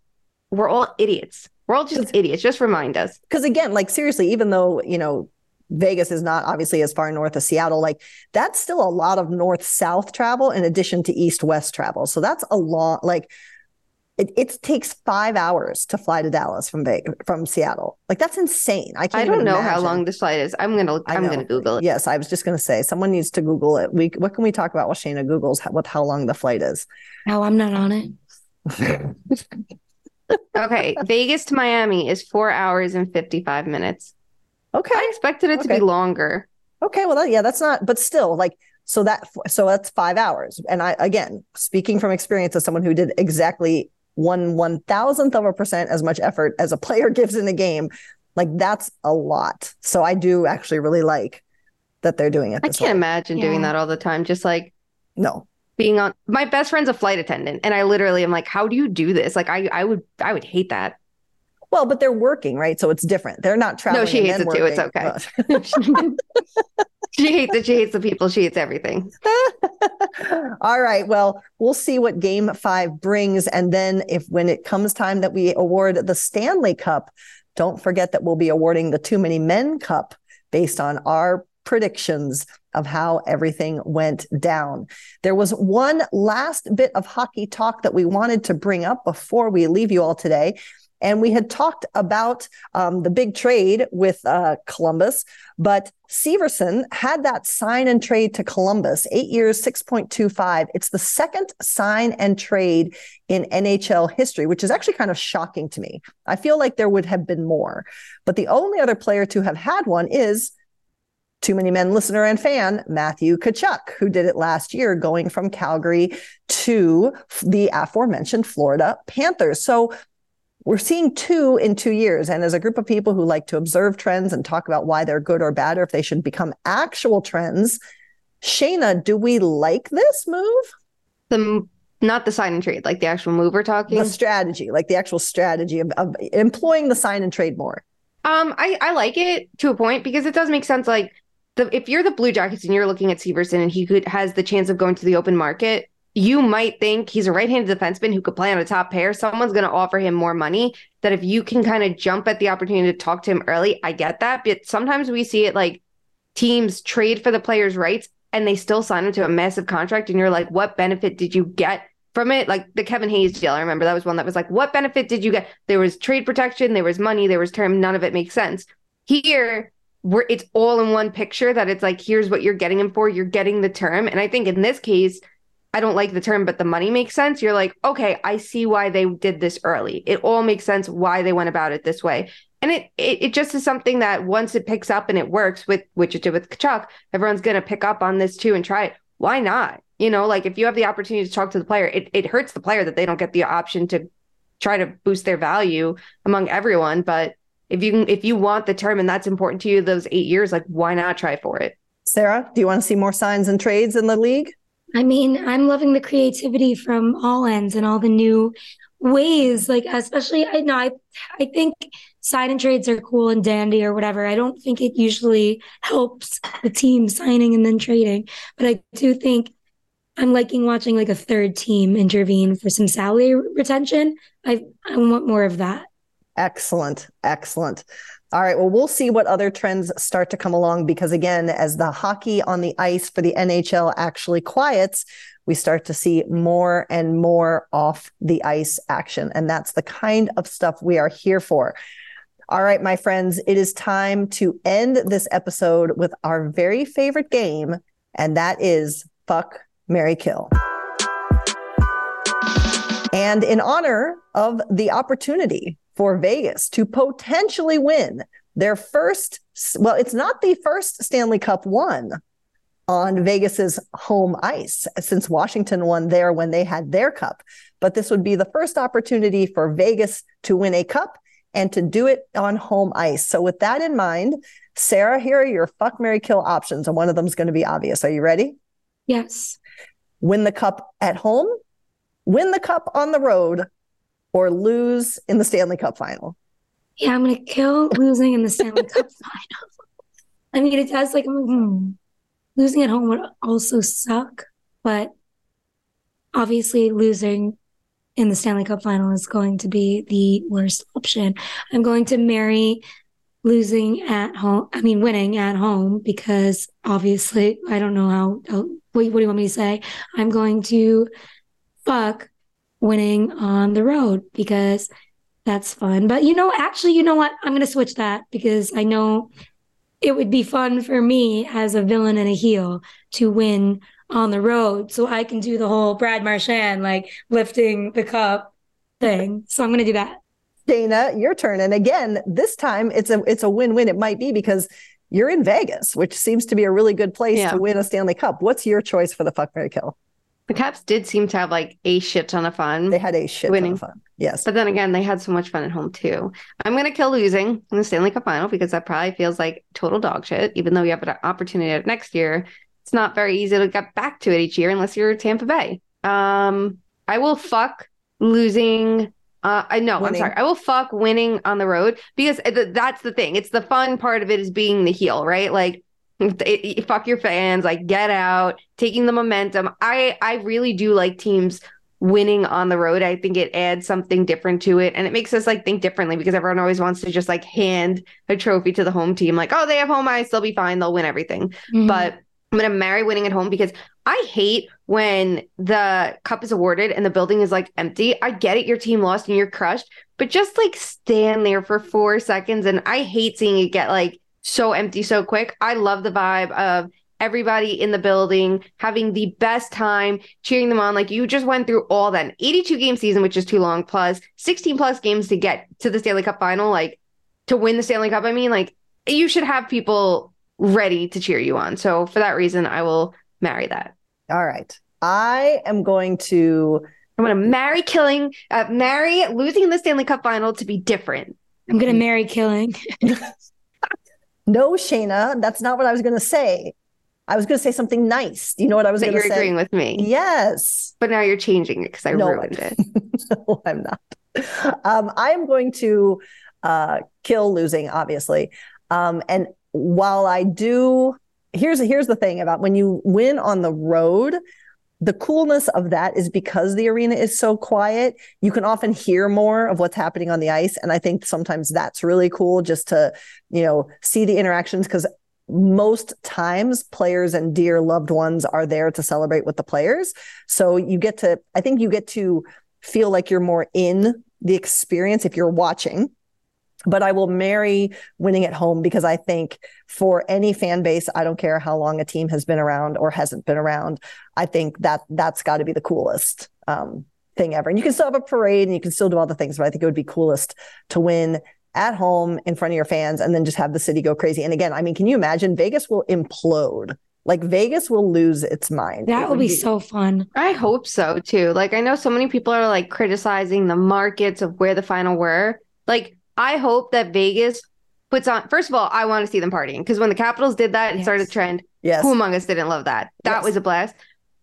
Speaker 3: we're all idiots. We're all just idiots. Just remind us.
Speaker 5: because again, like seriously, even though you know Vegas is not obviously as far north as Seattle, like that's still a lot of north south travel in addition to east west travel. So that's a long like. It, it takes five hours to fly to Dallas from Vegas, from Seattle. Like that's insane. I can't.
Speaker 3: I don't
Speaker 5: even
Speaker 3: know how long this flight is. I'm gonna
Speaker 5: I
Speaker 3: I'm gonna Google it.
Speaker 5: Yes, I was just going to say someone needs to Google it. We what can we talk about while Shayna Google's how, what how long the flight is?
Speaker 4: No, I'm not on it.
Speaker 3: Okay, Vegas to Miami is four hours and 55 minutes.
Speaker 5: Okay,
Speaker 3: I expected it to be longer.
Speaker 5: okay, well that, yeah, that's not, but still, like so that so that's five hours. And I again speaking from experience as someone who did exactly one one thousandth of a percent as much effort as a player gives in a game, like that's a lot. So I do actually really like that they're doing it.
Speaker 3: I can't
Speaker 5: way.
Speaker 3: imagine doing that all the time. Just like
Speaker 5: No,
Speaker 3: being on my best friend's a flight attendant, and I literally am like, how do you do this? Like I I would I would hate that.
Speaker 5: Well, but they're working right, so it's different. They're not traveling.
Speaker 3: No,
Speaker 5: she
Speaker 3: hates it too. It's
Speaker 5: working.
Speaker 3: okay. she hates it. She hates the people. She hates everything.
Speaker 5: All right. Well, we'll see what game five brings. And then if when it comes time that we award the Stanley Cup, don't forget that we'll be awarding the Too Many Men Cup based on our predictions of how everything went down. There was one last bit of hockey talk that we wanted to bring up before we leave you all today. And we had talked about um, the big trade with uh, Columbus, but Severson had that sign and trade to Columbus, eight years, 6.25. It's the second sign and trade in NHL history, which is actually kind of shocking to me. I feel like there would have been more, but the only other player to have had one is too many men listener and fan Matthew Tkachuk, who did it last year, going from Calgary to the aforementioned Florida Panthers. So we're seeing two in two years. And as a group of people who like to observe trends and talk about why they're good or bad, or if they should become actual trends, Shayna, do we like this move?
Speaker 3: The not the sign and trade, like the actual move we're talking.
Speaker 5: The strategy, like the actual strategy of, of employing the sign and trade more.
Speaker 3: Um, I, I like it to a point because it does make sense. Like the if you're the Blue Jackets and you're looking at Severson and he could has the chance of going to the open market, you might think he's a right-handed defenseman who could play on a top pair. Someone's going to offer him more money. That if you can kind of jump at the opportunity to talk to him early, I get that. But sometimes we see it like teams trade for the player's rights and they still sign him to a massive contract, and you're like, what benefit did you get? From it, like the Kevin Hayes deal, I remember that was one that was like, what benefit did you get? There was trade protection, there was money, there was term. None of it makes sense. Here, where it's all in one picture that it's like, here's what you're getting him for. You're getting the term. And I think in this case, I don't like the term, but the money makes sense. You're like, okay, I see why they did this early. It all makes sense why they went about it this way. And it, it it just is something that once it picks up and it works with which it did with Tkachuk, everyone's gonna pick up on this too and try it. Why not? You know, like if you have the opportunity to talk to the player, it, it hurts the player that they don't get the option to try to boost their value among everyone. But if you can, if you want the term and that's important to you, those eight years, like why not try for it?
Speaker 5: Sarah, do you want to see more signs and trades in the league?
Speaker 4: I mean, I'm loving the creativity from all ends and all the new ways. Like, especially, I know I, I think sign and trades are cool and dandy or whatever. I don't think it usually helps the team signing and then trading, but I do think I'm liking watching like a third team intervene for some salary retention. I I want more of that.
Speaker 5: Excellent. Excellent. All right. Well, we'll see what other trends start to come along because, again, as the hockey on the ice for the NHL actually quiets, we start to see more and more off the ice action. And that's the kind of stuff we are here for. All right, my friends, it is time to end this episode with our very favorite game, and that is Fuck, Mary Kill. And in honor of the opportunity for Vegas to potentially win their first, well, it's not the first Stanley Cup won, on Vegas's home ice since Washington won there when they had their cup. But this would be the first opportunity for Vegas to win a cup and to do it on home ice. So, with that in mind, Sarah, here are your fuck, Mary, kill options. And one of them is going to be obvious. Are you ready?
Speaker 4: Yes.
Speaker 5: Win the cup at home, win the cup on the road, or lose in the Stanley Cup final.
Speaker 4: Yeah, I'm to kill losing in the Stanley Cup final. I mean, it does like, hmm, losing at home would also suck, but obviously losing in the Stanley Cup final is going to be the worst option. I'm going to marry losing at home. I mean, winning at home because obviously I don't know how. how what, what do you want me to say? I'm going to fuck winning on the road because that's fun. But you know, actually, you know what? I'm going to switch that because I know it would be fun for me as a villain and a heel to win on the road so I can do the whole Brad Marchand like lifting the cup thing. So I'm going to do that.
Speaker 5: Dana, your turn. And again, this time it's a it's a win-win. It might be because you're in Vegas, which seems to be a really good place
Speaker 3: Yeah.
Speaker 5: to win a Stanley Cup. What's your choice for the fuck Mary kill?
Speaker 3: The Caps did seem to have like a shit ton of fun.
Speaker 5: They had a shit ton
Speaker 3: Winning.
Speaker 5: of fun. Yes.
Speaker 3: But then again, they had so much fun at home too. I'm going to kill losing in the Stanley Cup final because that probably feels like total dog shit. Even though you have an opportunity at next year, it's not very easy to get back to it each year unless you're Tampa Bay. Um, I will fuck losing. Uh, I know. I'm sorry. I will fuck winning on the road because th- that's the thing. It's the fun part of it is being the heel, right? Like it, fuck your fans, like get out, taking the momentum. I I really do like teams winning on the road. I think it adds something different to it and it makes us like think differently because everyone always wants to just like hand a trophy to the home team like, "Oh, they have home ice, they'll be fine, they'll win everything."
Speaker 4: Mhm.
Speaker 3: But I'm going to marry winning at home because I hate when the cup is awarded and the building is like empty. I get it, your team lost and you're crushed, but just like stand there for four seconds. And I hate seeing it get like so empty so quick. I love the vibe of everybody in the building having the best time cheering them on. Like you just went through all that An 82 game season, which is too long, plus 16 plus games to get to the Stanley Cup final, like to win the Stanley Cup. I mean, like you should have people ready to cheer you on. So for that reason, I will marry that.
Speaker 5: All right. I am going to
Speaker 3: I'm going to marry killing, uh, marry losing in the Stanley Cup final to be different.
Speaker 4: I'm going to marry killing.
Speaker 5: no, Shayna. That's not what I was going to say. I was going to say something nice. Do you know what I was going
Speaker 3: you're
Speaker 5: to say?
Speaker 3: agreeing with me,
Speaker 5: Yes.
Speaker 3: but now you're changing it because I
Speaker 5: No,
Speaker 3: ruined it.
Speaker 5: no, I'm not. Um, I am going to uh, kill losing, obviously. Um, and while I do, here's here's the thing about when you win on the road, the coolness of that is because the arena is so quiet. You can often hear more of what's happening on the ice, and I think sometimes that's really cool just to you know see the interactions because most times players and dear loved ones are there to celebrate with the players so you get to i think you get to feel like you're more in the experience if you're watching but i will marry winning at home because i think for any fan base i don't care how long a team has been around or hasn't been around i think that that's got to be the coolest um, thing ever and you can still have a parade and you can still do all the things but i think it would be coolest to win at home in front of your fans and then just have the city go crazy and again i mean can you imagine vegas will implode like vegas will lose its mind
Speaker 4: That
Speaker 5: It
Speaker 4: will be so fun.
Speaker 3: I hope so too. Like I know so many people are like criticizing the markets of where the final were. Like I hope that Vegas puts on first of all, I want to see them partying because when the Capitals did that, it started a trend.
Speaker 5: yes
Speaker 3: Who among us didn't love that? That
Speaker 5: Yes.
Speaker 3: was a blast.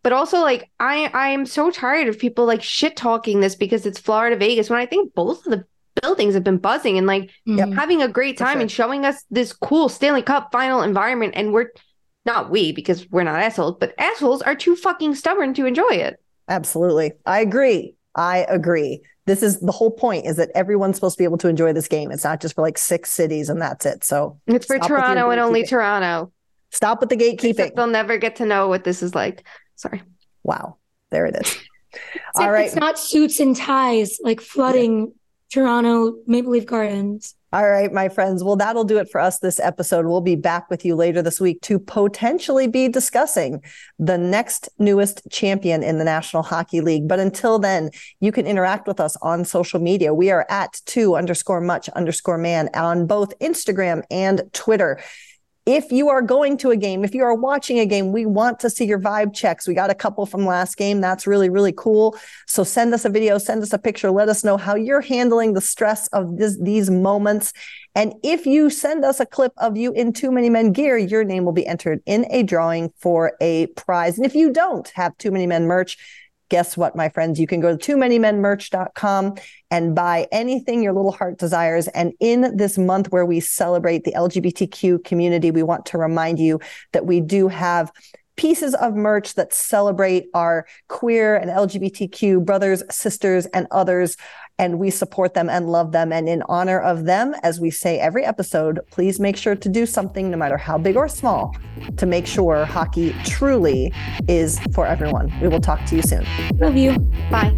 Speaker 3: But also like I I am so tired of people like shit talking this because it's Florida Vegas when I think both of the buildings have been buzzing and like
Speaker 5: Yep.
Speaker 4: Mhm.
Speaker 3: having a great time
Speaker 5: sure.
Speaker 3: and showing us this cool Stanley Cup final environment and we're not we because we're not assholes, but assholes are too fucking stubborn to enjoy it.
Speaker 5: Absolutely. I agree. I agree. This is the whole point is that everyone's supposed to be able to enjoy this game. It's not just for like six cities and that's it. So
Speaker 3: It's for
Speaker 5: Stop with your
Speaker 3: Toronto and only. Toronto.
Speaker 5: stop with the gatekeeping.
Speaker 3: Except they'll never get to know what this is like. Sorry.
Speaker 5: Wow. There it is. All right.
Speaker 4: It's not suits and ties like flooding Toronto Maple Leaf Gardens.
Speaker 5: All right, my friends. Well, that'll do it for us this episode. We'll be back with you later this week to potentially be discussing the next newest champion in the National Hockey League. But until then, you can interact with us on social media. We are at two underscore much underscore man on both Instagram and Twitter. If you are going to a game, if you are watching a game, we want to see your vibe checks. We got a couple from last game. That's really, really cool. So send us a video, send us a picture. Let us know how you're handling the stress of this, these moments. And if you send us a clip of you in Too Many Men gear, your name will be entered in a drawing for a prize. And if you don't have Too Many Men merch, guess what, my friends? You can go to too many men merch.com and buy anything your little heart desires. And in this month where we celebrate the LGBTQ community, we want to remind you that we do have pieces of merch that celebrate our queer and LGBTQ brothers, sisters, and others. And we support them and love them. And in honor of them, as we say every episode, please make sure to do something, no matter how big or small, to make sure hockey truly is for everyone. We will talk to you soon.
Speaker 4: Love you.
Speaker 3: Bye.